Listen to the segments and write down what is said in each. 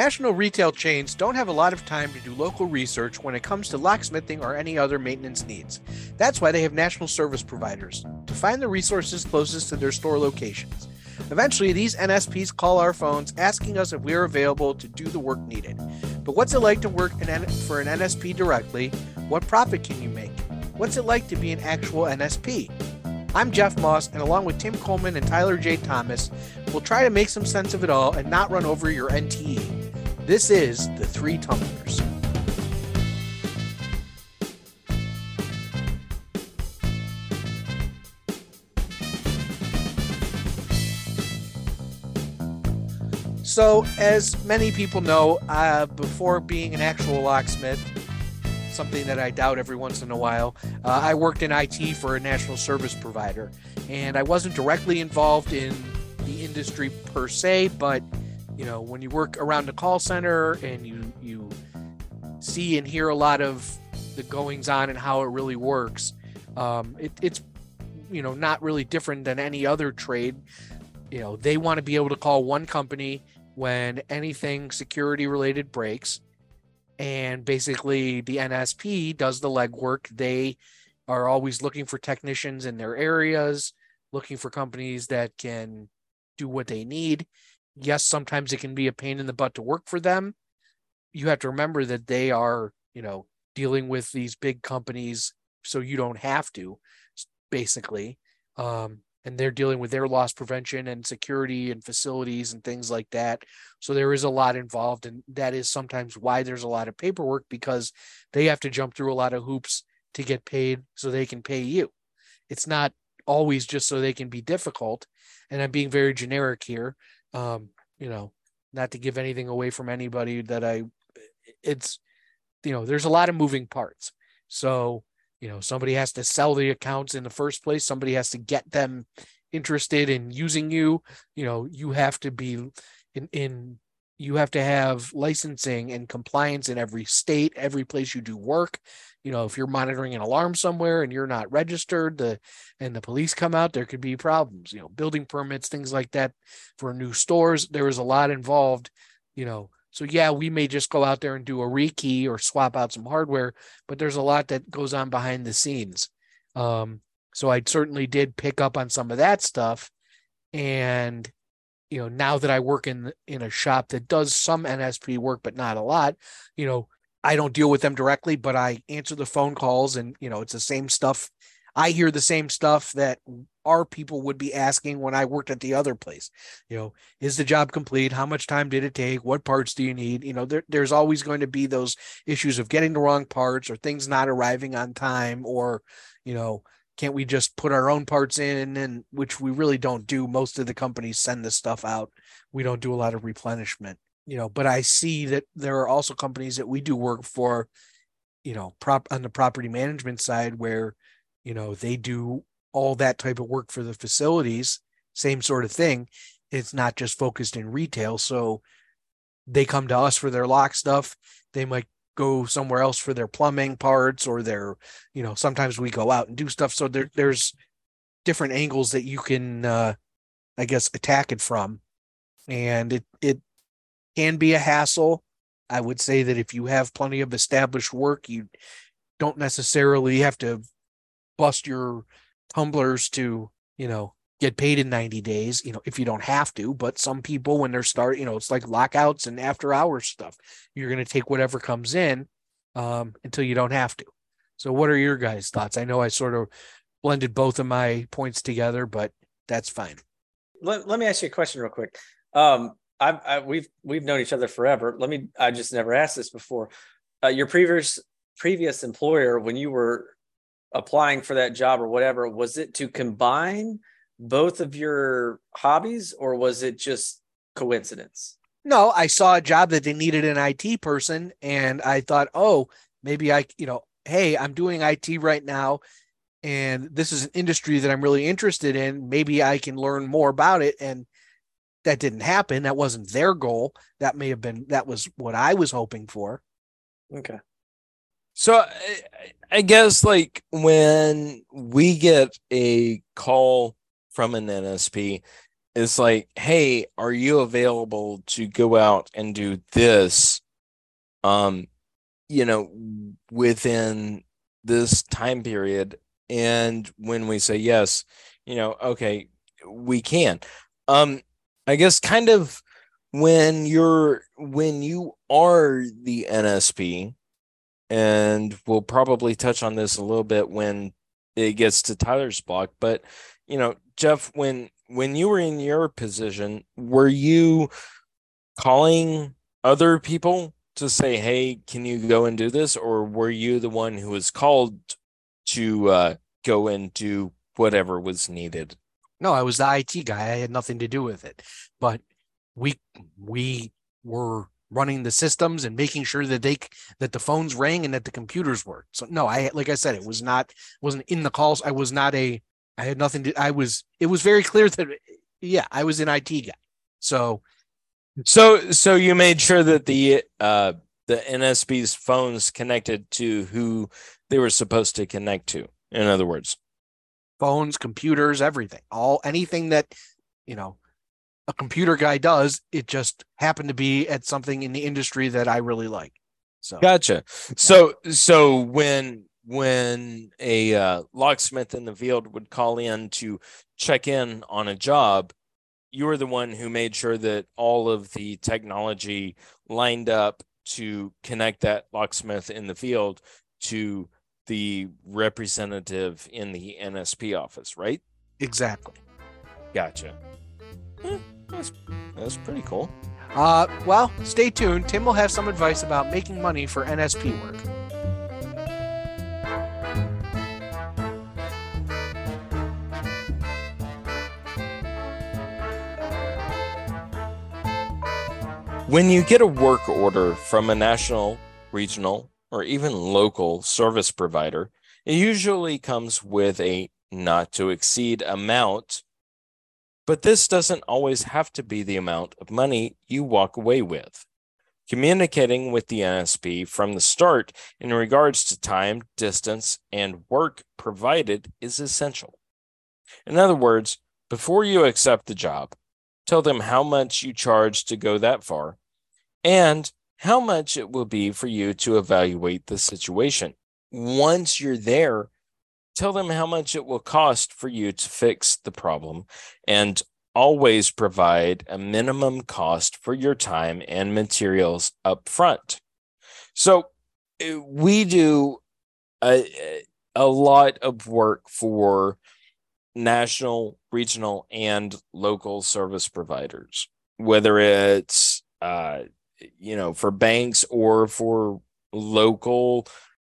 National retail chains don't have a lot of time to do local research when it comes to locksmithing or any other maintenance needs. That's why they have national service providers to find the resources closest to their store locations. Eventually, these NSPs call our phones asking us if we are available to do the work needed. But what's it like to work for an NSP directly? What profit can you make? What's it like to be an actual NSP? I'm Jeff Moss, and along with Tim Coleman and Tyler J. Thomas, we'll try to make some sense of it all and not run over your NTE. This is The Three Tumblers. So, as many people know, uh, before being an actual locksmith, something that I doubt every once in a while. Uh, I worked in IT for a national service provider, and I wasn't directly involved in the industry per se, but you know, when you work around a call center and you you see and hear a lot of the goings on and how it really works, um, it, it's you know not really different than any other trade. You know, they want to be able to call one company when anything security related breaks and basically the NSP does the legwork. They are always looking for technicians in their areas, looking for companies that can do what they need. Yes, sometimes it can be a pain in the butt to work for them. You have to remember that they are, you know, dealing with these big companies, so you don't have to, basically. Um, and they're dealing with their loss prevention and security and facilities and things like that. So there is a lot involved, and that is sometimes why there's a lot of paperwork because they have to jump through a lot of hoops to get paid so they can pay you. It's not always just so they can be difficult. And I'm being very generic here. Um, you know, not to give anything away from anybody that I, it's, you know, there's a lot of moving parts. So you know somebody has to sell the accounts in the first place somebody has to get them interested in using you you know you have to be in in you have to have licensing and compliance in every state every place you do work. You know if you're monitoring an alarm somewhere and you're not registered the and the police come out there could be problems you know building permits things like that for new stores. There is a lot involved you know. So yeah, we may just go out there and do a rekey or swap out some hardware, but there's a lot that goes on behind the scenes. Um, so I certainly did pick up on some of that stuff, and you know now that I work in in a shop that does some NSP work but not a lot, you know I don't deal with them directly, but I answer the phone calls, and you know it's the same stuff I hear the same stuff that our people would be asking when I worked at the other place. You know, is the job complete? How much time did it take? What parts do you need? You know, there, there's always going to be those issues of getting the wrong parts or things not arriving on time or, you know, can't we just put our own parts in and which we really don't do. Most of the companies send this stuff out. We don't do a lot of replenishment you know but i see that there are also companies that we do work for you know prop on the property management side where you know they do all that type of work for the facilities same sort of thing. It's not just focused in retail. So they come to us for their lock stuff. They might go somewhere else for their plumbing parts or their you know sometimes we go out and do stuff. So there, there's different angles that you can uh i guess attack it from. And it it can be a hassle. I would say that if you have plenty of established work you don't necessarily have to bust your tumblers to, you know, get paid in 90 days, you know, if you don't have to. But some people, when they're start, you know, it's like lockouts and after hours stuff. You're going to take whatever comes in um, until you don't have to. So, what are your guys' thoughts? I know I sort of blended both of my points together, but that's fine. Let, let me ask you a question real quick. Um, I've, I, we've we've known each other forever. Let me. I just never asked this before. Uh, your previous previous employer, when you were applying for that job or whatever, was it to combine both of your hobbies or was it just coincidence? No, I saw a job that they needed an IT person and I thought, oh, maybe I, you know, hey, I'm doing IT right now and this is an industry that I'm really interested in. Maybe I can learn more about it. And that didn't happen. That wasn't their goal. That may have been, that was what I was hoping for. Okay. So I guess like when we get a call from an NSP, is like, hey, are you available to go out and do this? Um, you know, within this time period. And when we say yes, you know, okay, we can. Um, I guess kind of when you're when you are the NSP, and we'll probably touch on this a little bit when it gets to Tyler's block, but you know, Jeff, when when you were in your position, were you calling other people to say, "Hey, can you go and do this?" or were you the one who was called to uh, go and do whatever was needed? No, I was the IT guy. I had nothing to do with it. But we we were running the systems and making sure that they that the phones rang and that the computers worked. So no, I like I said, it was not wasn't in the calls. I was not a I had nothing to I was it was very clear that yeah, I was an IT guy. So so so you made sure that the uh the NSP's phones connected to who they were supposed to connect to. In other words, phones, computers, everything, all anything that, you know, a computer guy does. It just happened to be at something in the industry that I really like. So gotcha. So so when when a uh, locksmith in the field would call in to check in on a job, you were the one who made sure that all of the technology lined up to connect that locksmith in the field to the representative in the NSP office, right? Exactly. Gotcha. Eh, that's that's pretty cool. Uh, well, stay tuned. Tim will have some advice about making money for NSP work. When you get a work order from a national, regional, or even local service provider, it usually comes with a not to exceed amount, but this doesn't always have to be the amount of money you walk away with. Communicating with the NSP from the start in regards to time, distance, and work provided is essential. In other words, before you accept the job, tell them how much you charge to go that far and how much it will be for you to evaluate the situation. Once you're there, tell them how much it will cost for you to fix the problem and always provide a minimum cost for your time and materials up front. So eh, we do a, a lot of work for national, regional, and local service providers, whether it's uh, you know, for banks or for local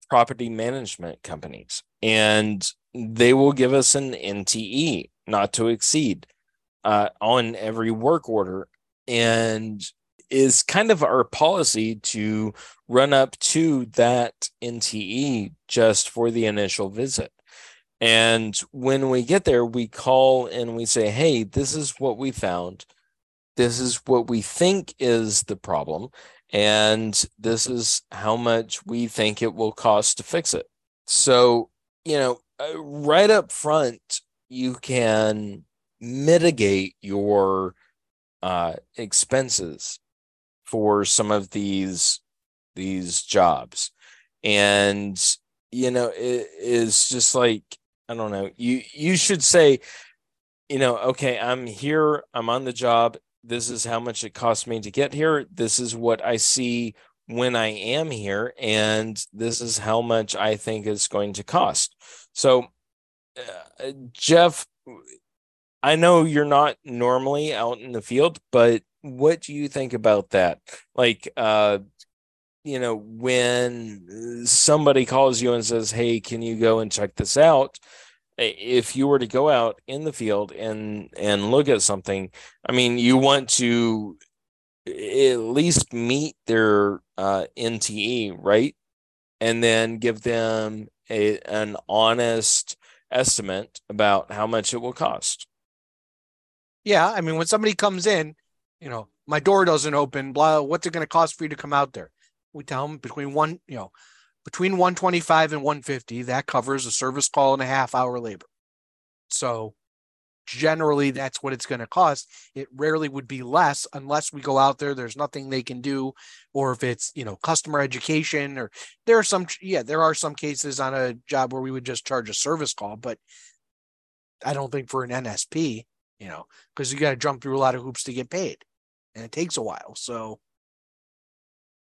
property management companies. And they will give us an NTE, not to exceed, uh, on every work order. And is kind of our policy to run up to that NTE just for the initial visit. And when we get there, we call and we say, hey, this is what we found this is what we think is the problem and this is how much we think it will cost to fix it. So you know uh, right up front you can mitigate your uh, expenses for some of these these jobs. And you know it is just like i don't know you you should say you know okay i'm here i'm on the job this is how much it cost me to get here. This is what I see when I am here, and this is how much I think it's going to cost. So, uh, Jeff, I know you're not normally out in the field, but what do you think about that? Like, uh, you know, when somebody calls you and says, Hey, can you go and check this out? If you were to go out in the field and and look at something i mean you want to at least meet their uh, nte right? And then give them a, an honest estimate about how much it will cost. Yeah i mean when somebody comes in you know my door doesn't open blah what's it going to cost for you to come out there? We tell them between one you know between 125 and 150 that covers a service call and a half hour labor. So generally that's what it's going to cost. It rarely would be less unless we go out there there's nothing they can do or if it's you know customer education or there are some yeah there are some cases on a job where we would just charge a service call but i don't think for an nsp you know because you got to jump through a lot of hoops to get paid and it takes a while so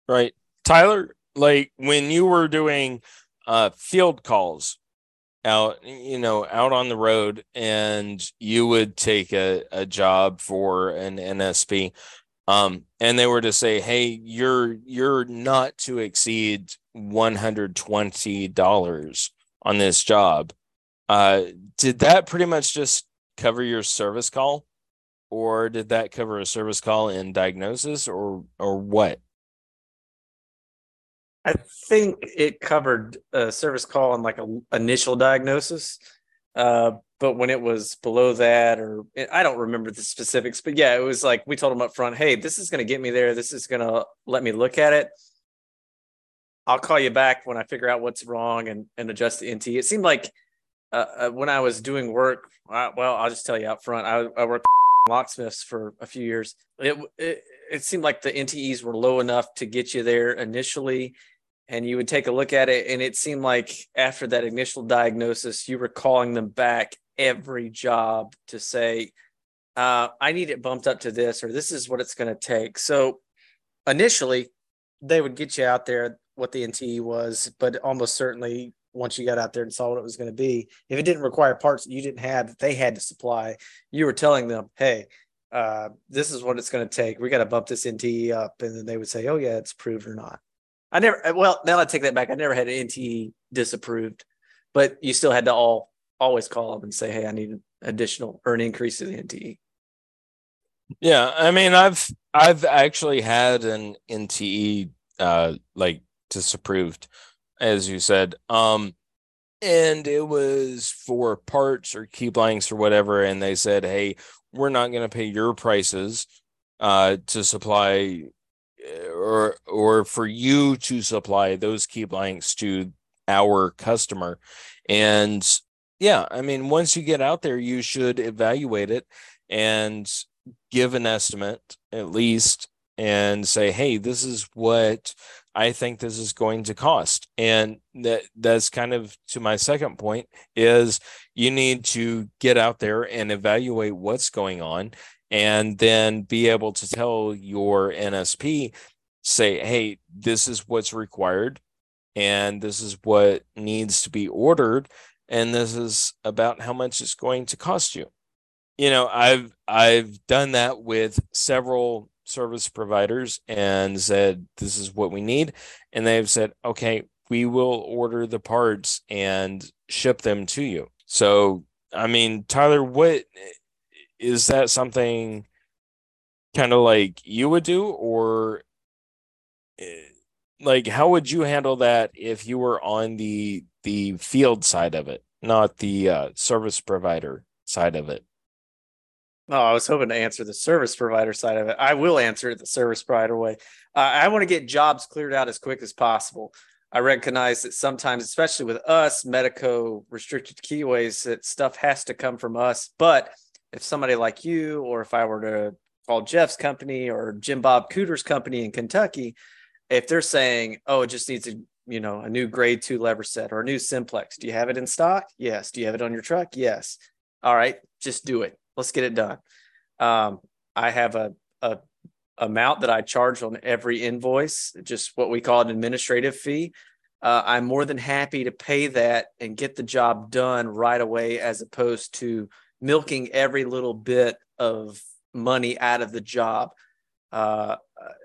right. Tyler like when you were doing uh field calls out you know out on the road and you would take a, a job for an nsp um and they were to say hey you're you're not to exceed $120 on this job uh did that pretty much just cover your service call? Or did that cover a service call in diagnosis or or what I think it covered a service call and like a initial diagnosis. Uh, but when it was below that, or I don't remember the specifics, but yeah, it was like we told them up front, hey, this is going to get me there. This is going to let me look at it. I'll call you back when I figure out what's wrong and, and adjust the NT. It seemed like uh, uh, when I was doing work, uh, well, I'll just tell you up front, I, I worked locksmiths for a few years. It, it it seemed like the NTEs were low enough to get you there initially and you would take a look at it and it seemed like after that initial diagnosis you were calling them back every job to say uh, i need it bumped up to this or this is what it's going to take. So initially they would get you out there what the nte was but almost certainly once you got out there and saw what it was going to be if it didn't require parts that you didn't have that they had to supply you were telling them hey uh, this is what it's going to take. We got to bump this nte up and then they would say oh yeah it's approved or not I never. Uh, well, now I take that back. I never had an NTE disapproved, but you still had to all always call them and say, "Hey, I need an additional or an increase to the NTE." Yeah, I mean, I've I've actually had an NTE uh like disapproved, as you said. Um, and it was for parts or key blanks or whatever, and they said, "Hey, we're not going to pay your prices uh to supply or or for you to supply those key blanks to our customer. And yeah i mean once you get out there you should evaluate it and give an estimate at least and say hey this is what i think this is going to cost. And that that's kind of to my second point is you need to get out there and evaluate what's going on and then be able to tell your NSP, say, hey, this is what's required, and this is what needs to be ordered, and this is about how much it's going to cost you. You know, I've I've done that with several service providers and said this is what we need, and they've said, okay, we will order the parts and ship them to you. So, I mean, Tyler, what is that something kind of like you would do or eh, like how would you handle that if you were on the the field side of it not the uh, service provider side of it Oh, I was hoping to answer the service provider side of it. I will answer it the service provider way. Uh, I want to get jobs cleared out as quick as possible. I recognize that sometimes, especially with us, Medeco restricted keyways, that stuff has to come from us. But if somebody like you, or if I were to call Jeff's company or Jim Bob Cooter's company in Kentucky, if they're saying, "Oh, it just needs a you know a new grade two lever set or a new simplex," do you have it in stock? Yes. Do you have it on your truck? Yes. All right, just do it. Let's get it done. Um, I have a, a amount that I charge on every invoice, just what we call an administrative fee. Uh, I'm more than happy to pay that and get the job done right away, as opposed to milking every little bit of money out of the job. Uh,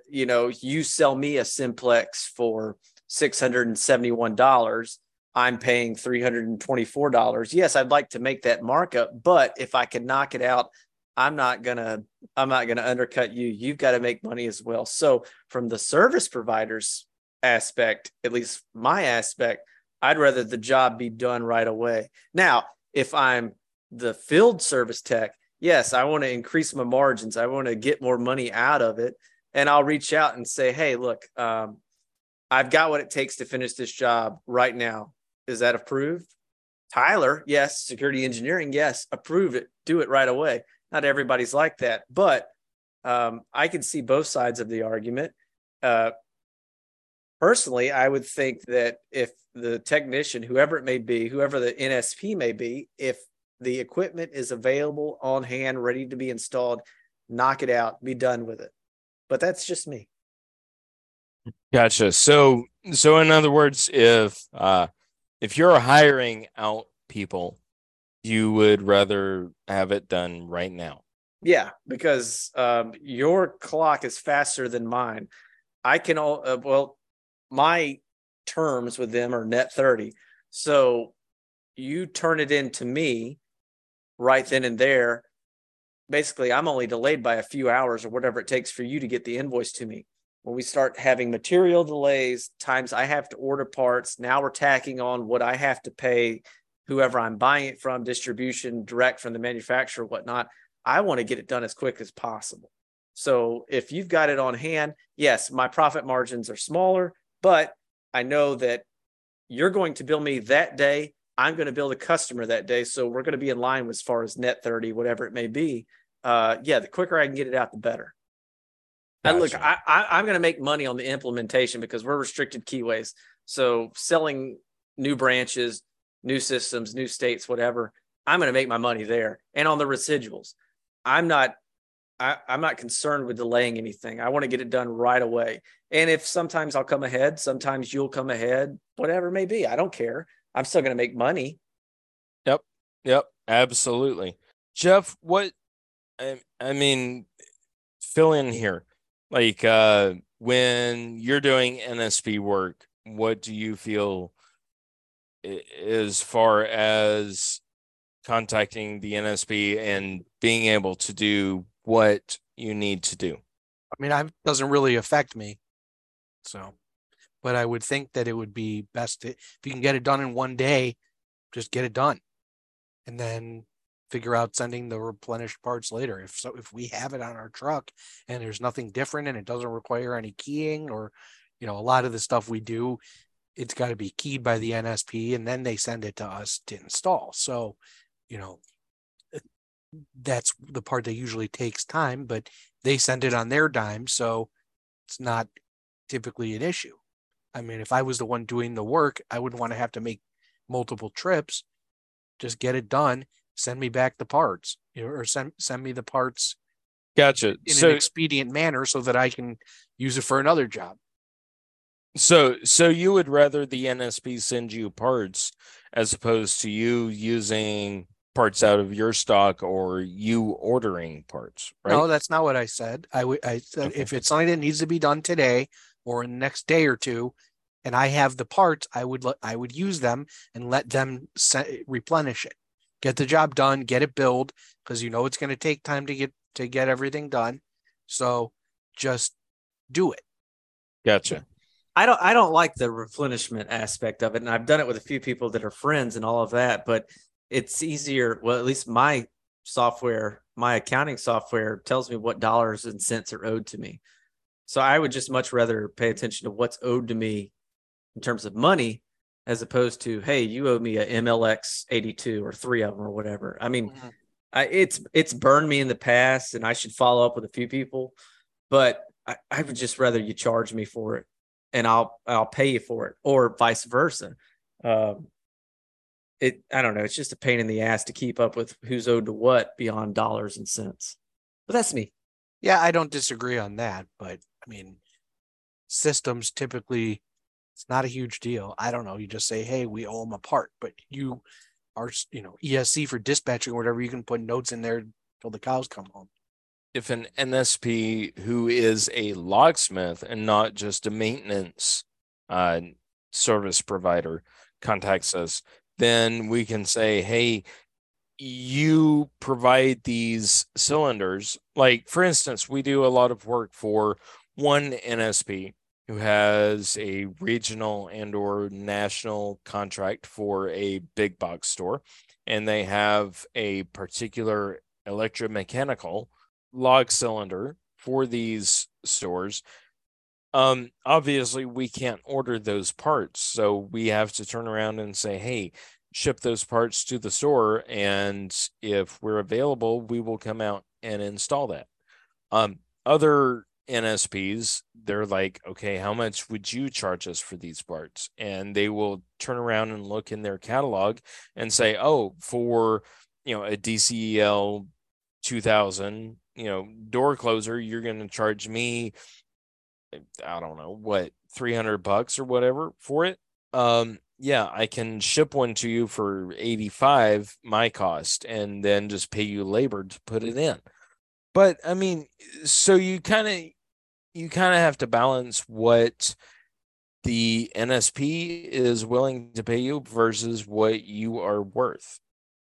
you know, you sell me a simplex for $671. I'm paying $324. Yes, I'd like to make that markup, but if I can knock it out, I'm not gonna I'm not gonna undercut you. You've got to make money as well. So from the service providers aspect, at least my aspect, I'd rather the job be done right away. Now, if I'm the field service tech, yes, I want to increase my margins. I want to get more money out of it. And I'll reach out and say, hey, look, um, I've got what it takes to finish this job right now. Is that approved? Tyler, yes. Security engineering, yes. Approve it, do it right away. Not everybody's like that, but um, I can see both sides of the argument. Uh, personally, I would think that if the technician, whoever it may be, whoever the NSP may be, if the equipment is available on hand, ready to be installed, knock it out, be done with it. But that's just me. Gotcha. So, so in other words, if uh, if you're hiring out people, you would rather have it done right now. Yeah, because um, your clock is faster than mine. I can all uh, well, my terms with them are net thirty. So you turn it in to me right then and there. Basically, I'm only delayed by a few hours or whatever it takes for you to get the invoice to me when we start having material delays, times I have to order parts, now we're tacking on what I have to pay whoever I'm buying it from, distribution direct from the manufacturer, whatnot. I want to get it done as quick as possible. So if you've got it on hand, yes, my profit margins are smaller, but I know that you're going to bill me that day. I'm going to build a customer that day. So we're going to be in line as far as net 30, whatever it may be. Uh, yeah, the quicker I can get it out, the better. And look, I, I, am going to make money on the implementation because we're restricted keyways. So selling new branches, new systems, new states, whatever, I'm going to make my money there. And on the residuals, I'm not I, am not concerned with delaying anything. I want to get it done right away. And if sometimes I'll come ahead, sometimes you'll come ahead, whatever it may be, I don't care. I'm still going to make money. Yep. Yep. Absolutely. Jeff, what I, I mean, fill in here like uh when you're doing NSP work, what do you feel as far as contacting the NSP and being able to do what you need to do? I mean, it doesn't really affect me. So, but I would think that it would be best to, if you can get it done in one day, just get it done. And then figure out sending the replenished parts later. If so, if we have it on our truck and there's nothing different and it doesn't require any keying or, you know, a lot of the stuff we do, it's got to be keyed by the NSP and then they send it to us to install. So, you know, that's the part that usually takes time, but they send it on their dime. So it's not typically an issue. I mean, if I was the one doing the work, I wouldn't want to have to make multiple trips. Just get it done send me back the parts or send send me the parts gotcha in so, an expedient manner so that i can use it for another job so so you would rather the nsp send you parts as opposed to you using parts out of your stock or you ordering parts right no that's not what i said i would i said okay. if it's something that needs to be done today or in the next day or two and i have the parts i would let i would use them and let them se- replenish it get the job done, get it built because you know it's going to take time to get to get everything done. So just do it. Gotcha. I don't I don't like the replenishment aspect of it. And I've done it with a few people that are friends and all of that, but it's easier. Well, at least my software, my accounting software tells me what dollars and cents are owed to me. So I would just much rather pay attention to what's owed to me in terms of money as opposed to hey you owe me a mlx 82 or three of them or whatever. I mean mm-hmm. I, it's it's burned me in the past and i should follow up with a few people but I, I would just rather you charge me for it and i'll i'll pay you for it or vice versa. Um, it i don't know it's just a pain in the ass to keep up with who's owed to what beyond dollars and cents. But that's me. Yeah i don't disagree on that but i mean systems typically it's not a huge deal. I don't know. You just say, hey, we owe them a part, but you are, you know, ESC for dispatching or whatever. You can put notes in there till the cows come home. If an NSP who is a locksmith and not just a maintenance uh, service provider contacts us, then we can say, hey, you provide these cylinders. Like, for instance, we do a lot of work for one NSP who has a regional and or national contract for a big box store and they have a particular electromechanical log cylinder for these stores. Um obviously we can't order those parts so we have to turn around and say hey ship those parts to the store and if we're available we will come out and install that. Um other nsps they're like okay how much would you charge us for these parts and they will turn around and look in their catalog and say oh for you know a dcel 2000 you know door closer you're going to charge me i don't know what 300 bucks or whatever for it um yeah, I can ship one to you for 85 my cost and then just pay you labor to put it in. But I mean, so you kind of you kind of have to balance what the NSP is willing to pay you versus what you are worth.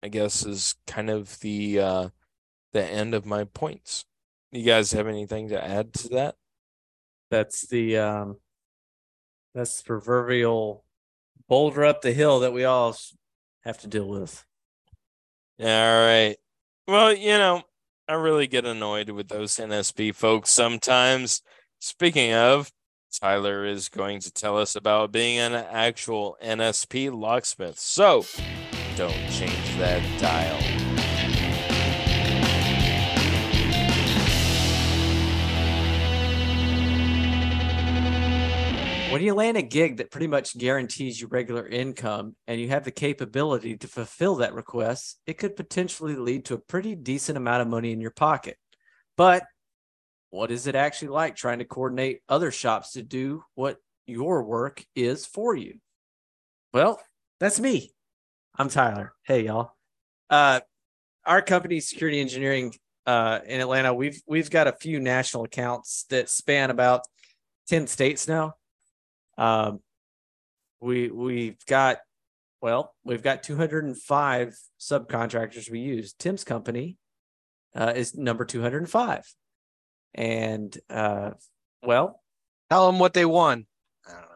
I guess is kind of the uh the end of my points. You guys have anything to add to that? That's the um that's the proverbial boulder up the hill that we all have to deal with. All right. Well, you know, I really get annoyed with those NSP folks sometimes. Speaking of, Tyler is going to tell us about being an actual NSP locksmith. So don't change that dial. when you land a gig that pretty much guarantees you regular income and you have the capability to fulfill that request, it could potentially lead to a pretty decent amount of money in your pocket. But what is it actually like trying to coordinate other shops to do what your work is for you? Well, that's me. I'm Tyler. Hey, y'all. Uh, our company, Security Engineering uh, in Atlanta, we've we've got a few national accounts that span about ten states now um, we we've got well, we've got 205 subcontractors we use. Tim's company uh, is number 205, and uh, well, tell them what they won. I don't know.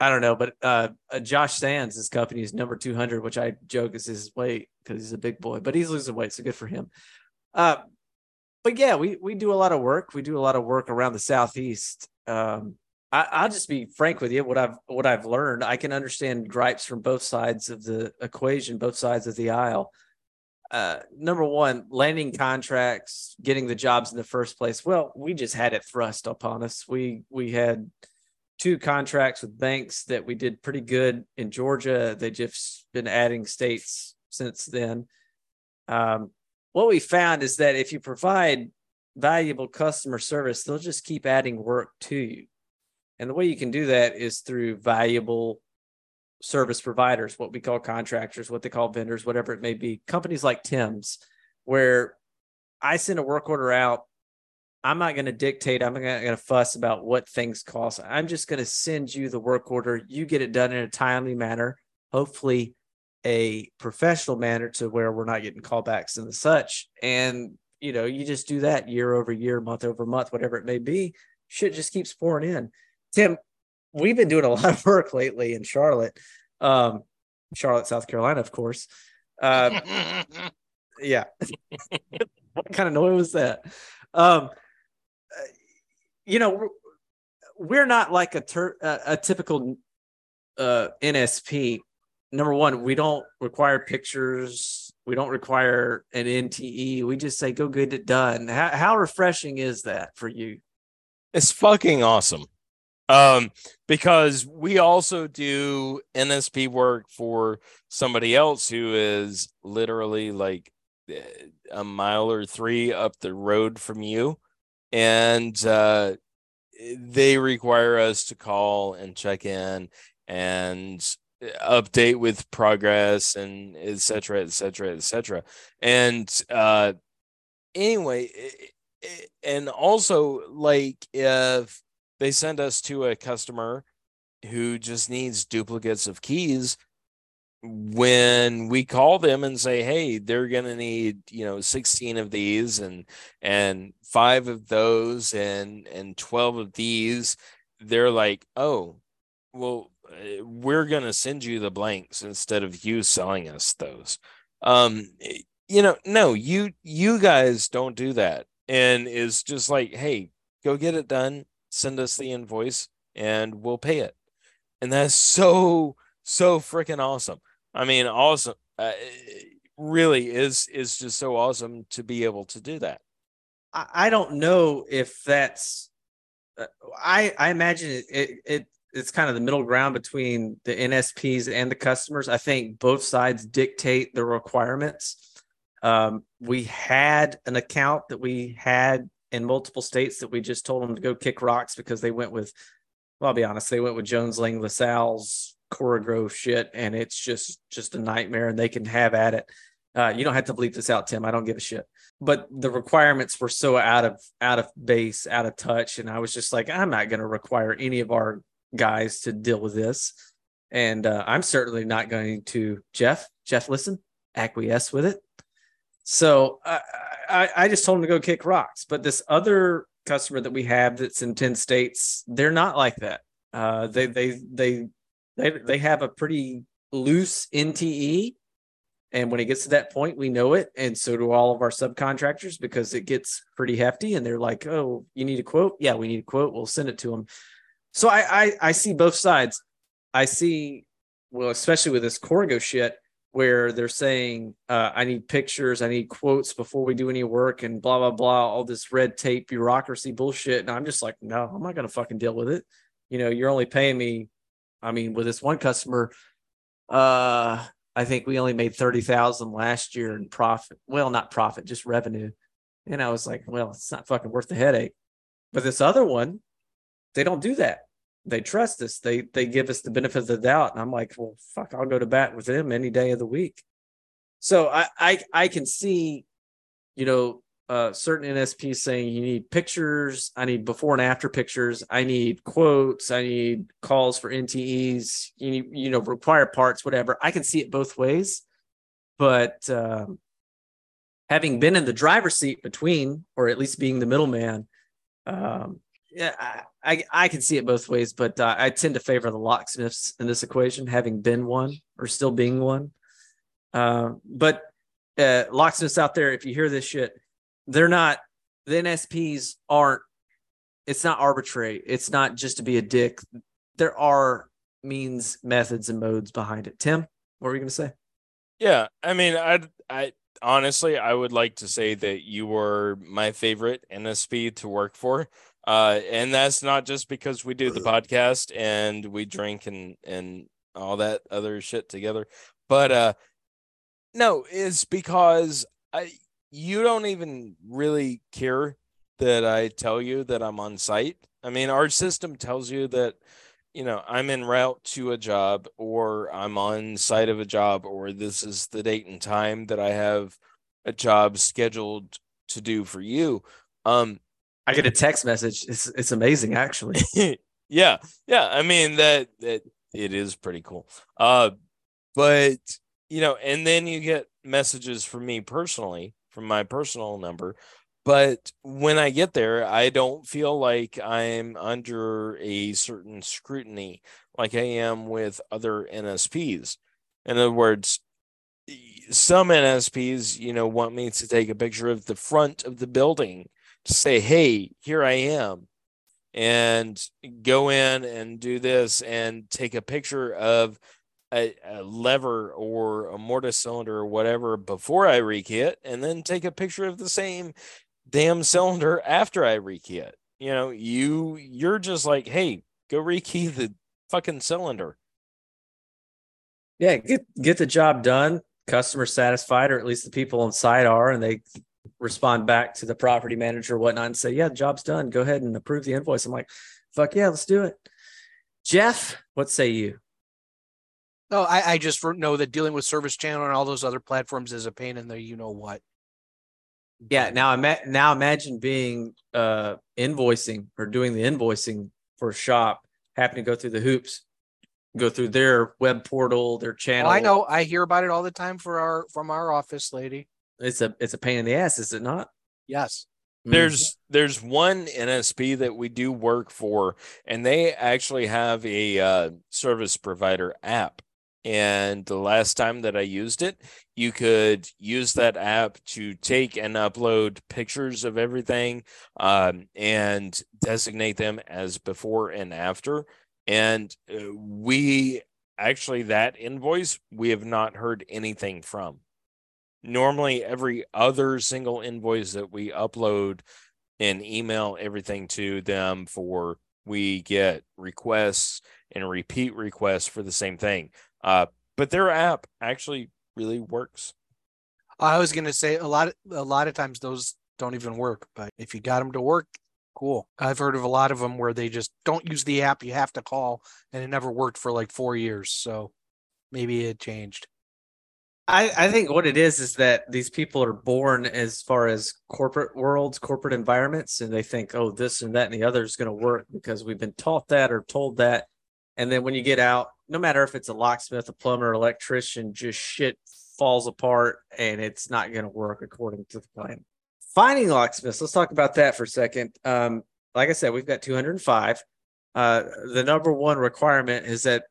I don't know, but uh, uh Josh Sands, his company is number 200, which I joke is his weight because he's a big boy, but he's losing weight, so good for him. Uh, but yeah, we we do a lot of work. We do a lot of work around the southeast. Um, I, will just be frank with you. What I've what I've learned, I can understand gripes from both sides of the equation, both sides of the aisle. Uh, number one, landing contracts, getting the jobs in the first place. Well, we just had it thrust upon us. We we had two contracts with banks that we did pretty good in Georgia. They just been adding states since then. Um, what we found is that if you provide valuable customer service, they'll just keep adding work to you. And the way you can do that is through valuable service providers, what we call contractors, what they call vendors, whatever it may be. Companies like Tim's, where I send a work order out. I'm not going to dictate, I'm not going to fuss about what things cost. I'm just going to send you the work order. You get it done in a timely manner, hopefully a professional manner to where we're not getting callbacks and such. And, you know, you just do that year over year, month over month, whatever it may be. Shit just keeps pouring in. Tim, we've been doing a lot of work lately in Charlotte, um, Charlotte, South Carolina, of course. Uh, yeah. what kind of noise was that? Um, you know, we're, we're not like a, ter- a, a typical uh, NSP. Number one, we don't require pictures. We don't require an NTE. We just say, go get it done. How, how refreshing is that for you? It's fucking awesome um because we also do nsp work for somebody else who is literally like eh, a mile or three up the road from you. And uh they require us to call and check in and update with progress and etc etc etc and uh anyway eh, eh, and also like if they send us to a customer who just needs duplicates of keys. When we call them and say hey they're going to need you know 16 of these and and 5 of those and and 12 of these they're like oh well eh, we're going to send you the blanks instead of you selling us those. Um you know no you you guys don't do that. And is just like hey go get it done send us the invoice and we'll pay it. And that's so, so freaking awesome. I mean, awesome. Uh, really is is just so awesome to be able to do that. I, don't know if that's. Uh, I I imagine it, it it it's kind of the middle ground between the NSPs and the customers. I think both sides dictate the requirements. Um, we had an account that we had in multiple states that we just told them to go kick rocks because they went with, well, I'll be honest, they went with Jones Lang LaSalle's Cora shit, and it's just just a nightmare. And they can have at it. Uh, you don't have to bleep this out, Tim. I don't give a shit. But the requirements were so out of out of base, out of touch, and I was just like, I'm not going to require any of our guys to deal with this, and uh, I'm certainly not going to. Jeff, Jeff, listen, acquiesce with it. So I, I just told him to go kick rocks. But this other customer that we have that's in ten states, they're not like that. Uh, they they they they they have a pretty loose NTE and when it gets to that point, we know it. And so do all of our subcontractors because it gets pretty hefty. And they're like, oh, you need a quote? Yeah, we need a quote. We'll send it to them. So I, I, I see both sides. I see, well, especially with this Corrigo shit, where they're saying, uh, I need pictures, I need quotes before we do any work and blah, blah, blah, all this red tape bureaucracy bullshit. And I'm just like, no, I'm not going to fucking deal with it. You know, you're only paying me. I mean, with this one customer, uh, I think we only made 30,000 last year in profit. Well, not profit, just revenue. And I was like, well, it's not fucking worth the headache. But this other one, they don't do that. They trust us. They they give us the benefit of the doubt. And I'm like, well, fuck, I'll go to bat with them any day of the week. So I I, I can see, you know, uh, certain NSPs saying you need pictures, I need before and after pictures, I need quotes, I need calls for NTEs, you need, you know, require parts, whatever. I can see it both ways, but um, having been in the driver's seat between, or at least being the middleman, um, yeah, I, I, I can see it both ways, but uh, I tend to favor the locksmiths in this equation, having been one or still being one. Uh, but uh, locksmiths out there, if you hear this shit they're not the NSPs aren't it's not arbitrary. It's not just to be a dick. There are means, methods, and modes behind it. Tim, what were you gonna say? Yeah, I mean, I I honestly I would like to say that you were my favorite NSP to work for. Uh, and that's not just because we do the podcast and we drink and and all that other shit together, but uh, no, it's because I you don't even really care that I tell you that I'm on site. I mean, our system tells you that, you know, I'm en route to a job or I'm on site of a job or this is the date and time that I have a job scheduled to do for you. Um, I get a text message. It's it's amazing actually. yeah. Yeah. I mean that that it is pretty cool. Uh but you know, and then you get messages from me personally from my personal number. But when I get there, I don't feel like I'm under a certain scrutiny like I am with other NSPs. In other words, some NSPs, you know, want me to take a picture of the front of the building say, hey, here I am, and go in and do this and take a picture of a, a, lever or a mortise cylinder or whatever before I rekey it, and then take a picture of the same damn cylinder after I rekey it. You know, you you're just like, hey, go rekey the fucking cylinder. Yeah, get get the job done. Customer satisfied, or at least the people on site are, and they respond back to the property manager or whatnot and say, "Yeah, the job's done. Go ahead and approve the invoice." I'm like, "Fuck yeah, let's do it." Jeff, what say you? No, I, I just know that dealing with Service Channel and all those other platforms is a pain in the you know what. Yeah. Now, ima- now imagine being uh, invoicing or doing the invoicing for a shop, having to go through the hoops, go through their web portal, their channel. Oh, I know. I hear about it all the time for our from our office lady. It's a it's a pain in the ass, is it not? Yes. There's mm-hmm. there's one NSP that we do work for, and they actually have a uh, service provider app and the last time that I used it, you could use that app to take and upload pictures of everything um, and designate them as before and after. And uh, we actually, that invoice we have not heard anything from. Normally, every other single invoice that we upload and email everything to them for, we get requests and repeat requests for the same thing. Uh, but their app actually really works. I was gonna say a lot. A lot of times those don't even work, but if you got them to work, cool. I've heard of a lot of them where they just don't use the app. You have to call, and it never worked for like four years. So maybe it changed. I, I think what it is is that these people are born as far as corporate worlds, corporate environments, and they think, oh, this and that and the other is going to work because we've been taught that or told that. And then when you get out, no matter if it's a locksmith, a plumber, electrician, just shit falls apart and it's not going to work according to the plan. Finding locksmiths, let's talk about that for a second. Um, like I said, we've got 205. Uh, the number one requirement is that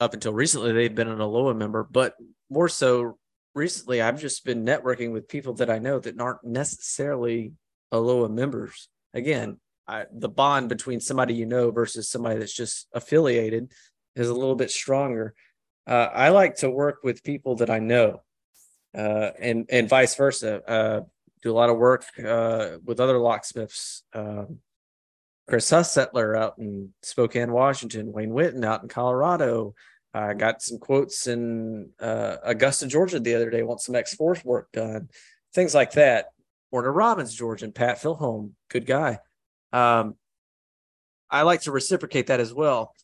up until recently they've been an ALOA member, but more so recently I've just been networking with people that I know that aren't necessarily ALOA members. Again, I, the bond between somebody you know versus somebody that's just affiliated is a little bit stronger. Uh, I like to work with people that I know, uh, and and vice versa. Uh, do a lot of work uh, with other locksmiths. Um, Chris Hussettler out in Spokane, Washington. Wayne Witten out in Colorado. I got some quotes in uh, Augusta, Georgia the other day. Want some X4 work done, things like that. Warner Robins, Georgia, and Pat Philholm, good guy. Um, I like to reciprocate that as well.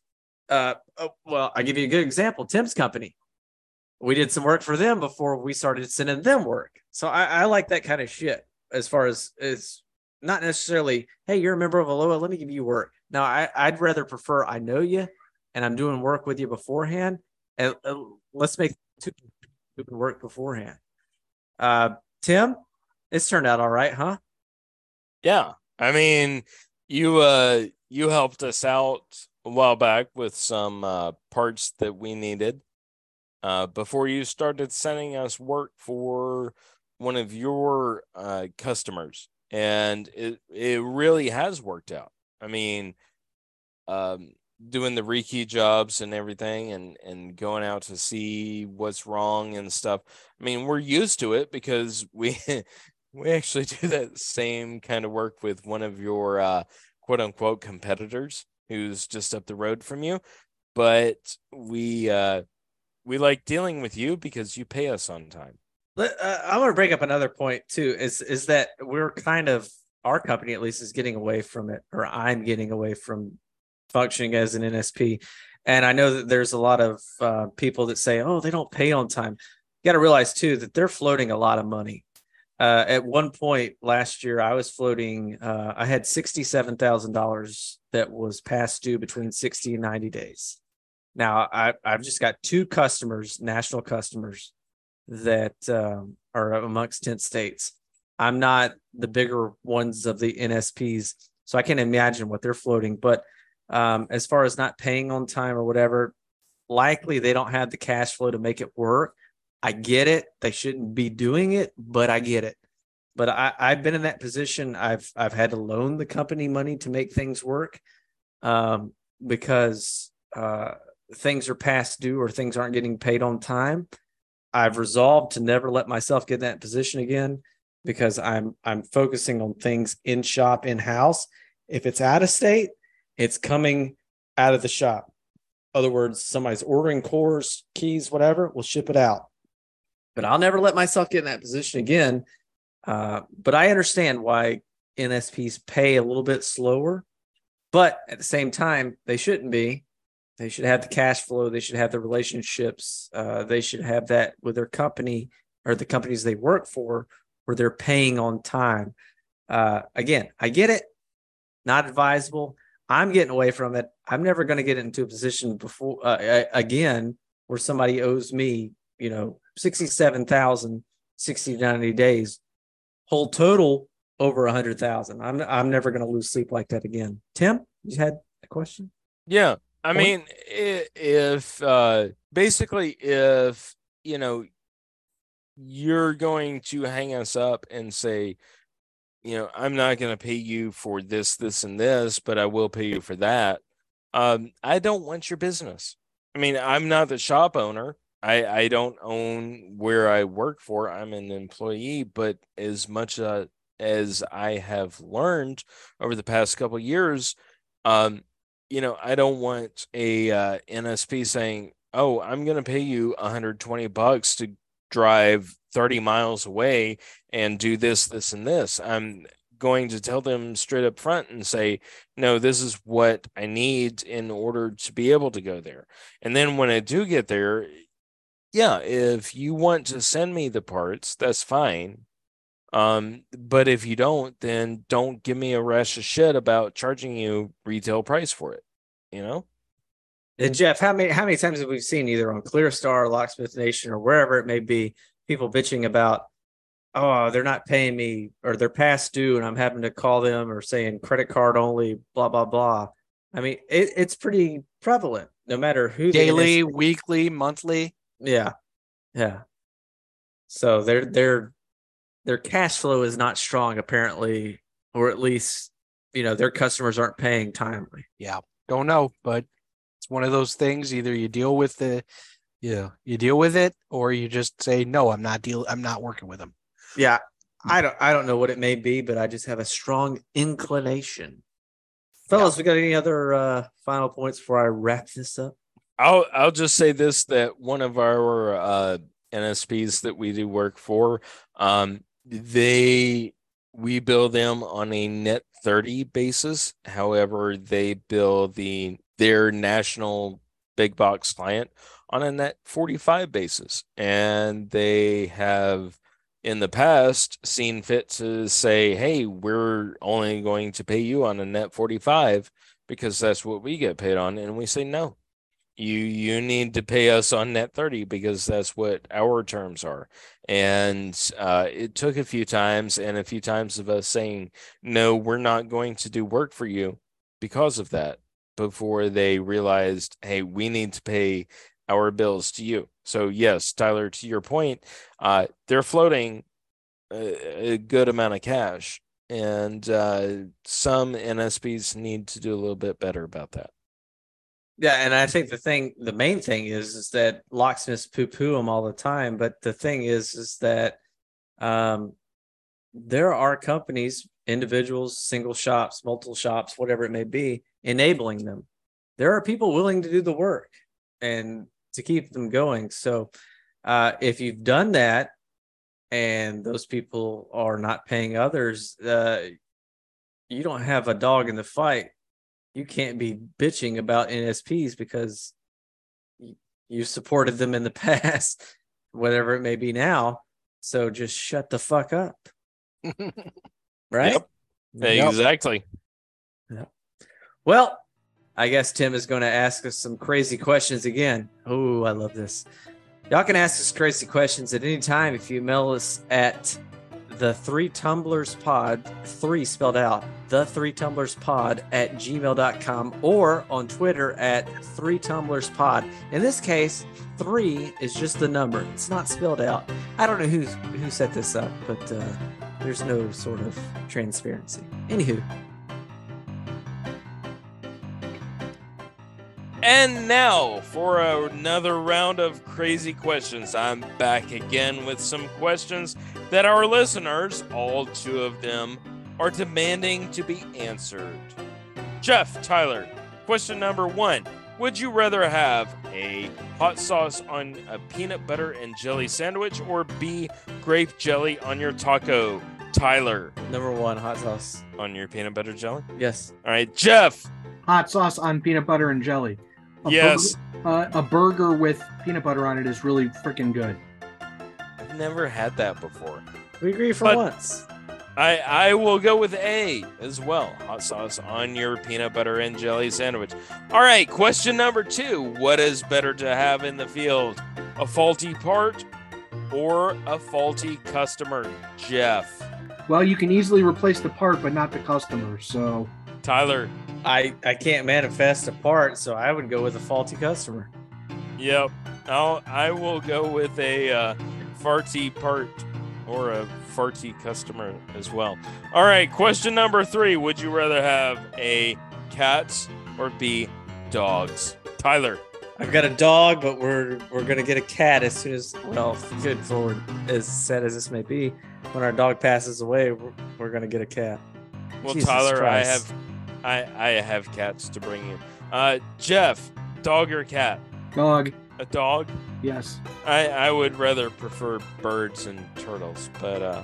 Uh, oh, well, I give you a good example. Tim's company. We did some work for them before we started sending them work. So I, I like that kind of shit. As far as is not necessarily, hey, you're a member of ALOA, let me give you work. Now I, I'd rather prefer I know you and I'm doing work with you beforehand, and uh, let's make two work beforehand. Uh, Tim, it's turned out all right, huh? Yeah, I mean, you uh, you helped us out a while back with some uh, parts that we needed uh, before you started sending us work for one of your uh, customers, and it it really has worked out. I mean, um, doing the rekey jobs and everything and and going out to see what's wrong and stuff. I mean we're used to it because we we actually do that same kind of work with one of your uh, quote unquote competitors who's just up the road from you. But we uh we like dealing with you because you pay us on time uh, i want to bring up another point too is is that we're kind of our company at least is getting away from it or i'm getting away from functioning as an NSP. And I know that there's a lot of uh, people that say, oh, they don't pay on time. You got to realize too that they're floating a lot of money. Uh, at one point last year, I was floating, uh, I had $67,000 that was past due between 60 and 90 days. Now, I, I've just got two customers, national customers, that um, are amongst 10 states. I'm not the bigger ones of the NSPs, so I can't imagine what they're floating. But um, as far as not paying on time or whatever, likely they don't have the cash flow to make it work. I get it. They shouldn't be doing it, but I get it. But I, I've been in that position. I've I've had to loan the company money to make things work um, because uh, things are past due or things aren't getting paid on time. I've resolved to never let myself get in that position again because I'm I'm focusing on things in shop in house. If it's out of state, it's coming out of the shop. Other words, somebody's ordering cores, keys, whatever, we'll ship it out. But I'll never let myself get in that position again. Uh, but I understand why NSPs pay a little bit slower, but at the same time, they shouldn't be. They should have the cash flow. They should have the relationships. Uh, they should have that with their company or the companies they work for, where they're paying on time. Uh, again, I get it. Not advisable. I'm getting away from it. I'm never going to get into a position before uh, again where somebody owes me, you know, 67,000, 60 90 days, whole total over a hundred thousand. I'm I'm never going to lose sleep like that again. Tim, you had a question? Yeah. I mean, if uh basically if, you know, you're going to hang us up and say, you know, I'm not going to pay you for this, this, and this, but I will pay you for that. Um, I don't want your business. I mean, I'm not the shop owner. I, I don't own where I work for. I'm an employee, but as much uh, as I have learned over the past couple years, um, you know, I don't want a uh, NSP saying, "Oh, I'm going to pay you 120 bucks to drive 30 miles away and do this, this, and this." I'm going to tell them straight up front and say, "No, this is what I need in order to be able to go there." And then when I do get there, yeah, if you want to send me the parts, that's fine. Um, but if you don't, then don't give me a rush of shit about charging you retail price for it. You know. And Jeff, how many how many times have we seen either on ClearStar, Locksmith Nation, or wherever it may be, people bitching about, oh, they're not paying me or they're past due, and I'm having to call them or saying credit card only, blah blah blah. I mean, it, it's pretty prevalent, no matter who Daily, weekly, monthly. Yeah. Yeah. So their their their cash flow is not strong apparently, or at least you know their customers aren't paying timely. Yeah, don't know, but it's one of those things. Either you deal with the, yeah, you deal with it, or you just say no. I'm not deal. I'm not working with them. Yeah. I don't I don't know what it may be, but I just have a strong inclination. Fellas, we got any other uh final points before I wrap this up? I'll I'll just say this that one of our uh, NSPs that we do work for, um, they we bill them on a net 30 basis. However, they bill the their national big box client on a net 45 basis. And they have in the past seen fit to say, hey, we're only going to pay you on a net 45 because that's what we get paid on. And we say no you you need to pay us on net 30 because that's what our terms are. And uh, it took a few times and a few times of us saying no we're not going to do work for you because of that before they realized hey we need to pay our bills to you. So yes tyler to your point uh, they're floating a, a good amount of cash and uh, some nsps need to do a little bit better about that Yeah, and I think the thing, the main thing is, is that locksmiths poo poo them all the time. But the thing is, is that um, there are companies, individuals, single shops, multiple shops, whatever it may be, enabling them. There are people willing to do the work and to keep them going. So uh, if you've done that and those people are not paying others, uh, you don't have a dog in the fight you can't be bitching about NSPs because you, you supported them in the past, whatever it may be now. So just shut the fuck up. right? Yep. exactly Well, I guess Tim is going to ask us some crazy questions again. Oh, I love this. Y'all can ask us crazy questions at any time if you mail us at the three tumblers pod, three spelled out, the three tumblers pod at gmail.com or on Twitter at three tumblers pod. In this case, three is just the number, it's not spelled out. I don't know who, who set this up, but uh, there's no sort of transparency. Anywho, And now for another round of crazy questions. I'm back again with some questions that our listeners, all two of them, are demanding to be answered. Jeff, Tyler, question number one Would you rather have A, hot sauce on a peanut butter and jelly sandwich, or B, grape jelly on your taco? Tyler, number one, hot sauce. on your peanut butter jelly? Yes. All right, Jeff. Hot sauce on peanut butter and jelly. A Yes. Burger, uh, a burger with peanut butter on it is really freaking good. I've never had that before. We agree for But- once. I I will go with A as well. Hot sauce on your peanut butter and jelly sandwich. All right, question number 2. What is better to have in the field? A faulty part or a faulty customer? Jeff. Well, you can easily replace the part, but not the customer. So Tyler. I, I can't manifest a part, so I would go with a faulty customer. Yep. I'll I will go with a uh, farty part or a farty customer as well. All right, question number 3. Would you rather have a cats or B dogs? Tyler. I've got a dog, but we're we're gonna get a cat as soon as well, good forward as sad as this may be. When our dog passes away, we're, we're gonna get a cat. Well, Jesus Tyler, Christ. I have I I have cats to bring you. Uh, Jeff, dog or cat? Dog. A dog? Yes. I I would rather prefer birds and turtles, but uh,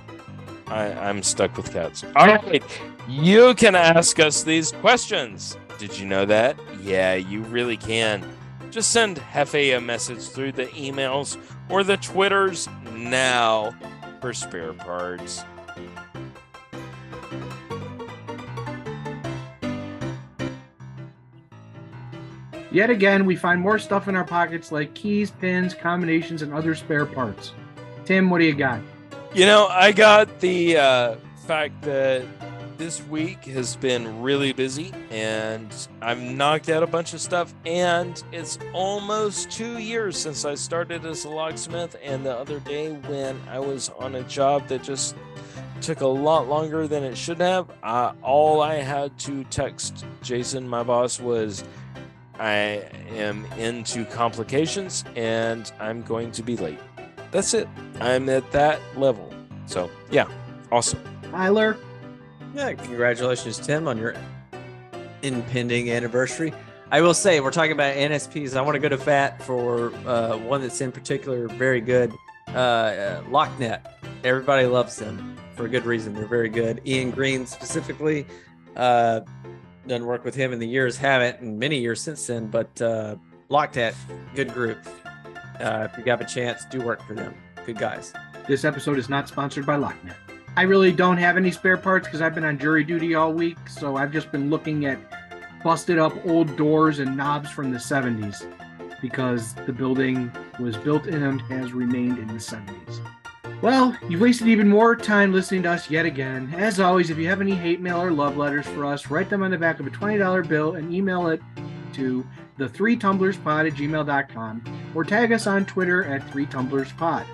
I I'm stuck with cats. All right, you can ask us these questions. Did you know that? Yeah, you really can. Just send Hefe a message through the emails or the Twitters now for spare parts. Yet again, we find more stuff in our pockets like keys, pins, combinations, and other spare parts. Tim, what do you got? You know, I got the uh, fact that this week has been really busy and I've knocked out a bunch of stuff. And it's almost two years since I started as a locksmith. And the other day, when I was on a job that just took a lot longer than it should have, uh, all I had to text Jason, my boss, was I am into complications and I'm going to be late. That's it. I'm at that level. So, yeah, awesome. Tyler? Yeah, congratulations, Tim, on your impending anniversary. I will say, we're talking about NSPs. I want to go to Fat for uh, one that's in particular very good. Uh, uh, LockNet. Everybody loves them for a good reason. They're very good. Ian Green specifically. Uh, done work with him in the years, haven't in many years since then, but uh, LockNet, good group. Uh, if you have a chance, do work for them. Good guys. This episode is not sponsored by LockNet. I really don't have any spare parts because I've been on jury duty all week, so I've just been looking at busted up old doors and knobs from the 70s because the building was built in and has remained in the 70s. Well, you've wasted even more time listening to us yet again. As always, if you have any hate mail or love letters for us, write them on the back of a $20 bill and email it to the three tumblerspod at gmail.com or tag us on Twitter at three tumblerspod.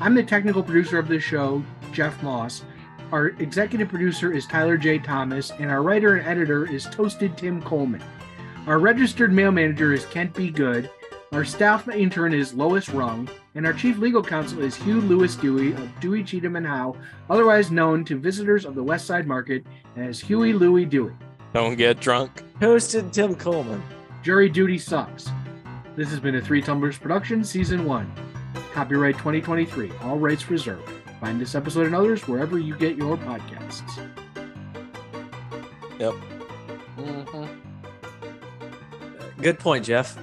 I'm the technical producer of this show, Jeff Moss. Our executive producer is Tyler J. Thomas, and our writer and editor is Toasted Tim Coleman. Our registered mail manager is Kent B. Good. Our staff intern is Lois Rung, and our chief legal counsel is Hugh Lewis Dewey of Dewey Cheatham and Howe, otherwise known to visitors of the West Side Market as Huey Louie Dewey. Don't get drunk. Hosted Tim Coleman. Jury duty sucks. This has been a Three Tumblers production, season one. Copyright 2023. All rights reserved. Find this episode and others wherever you get your podcasts. Yep. Hmm. Good point, Jeff.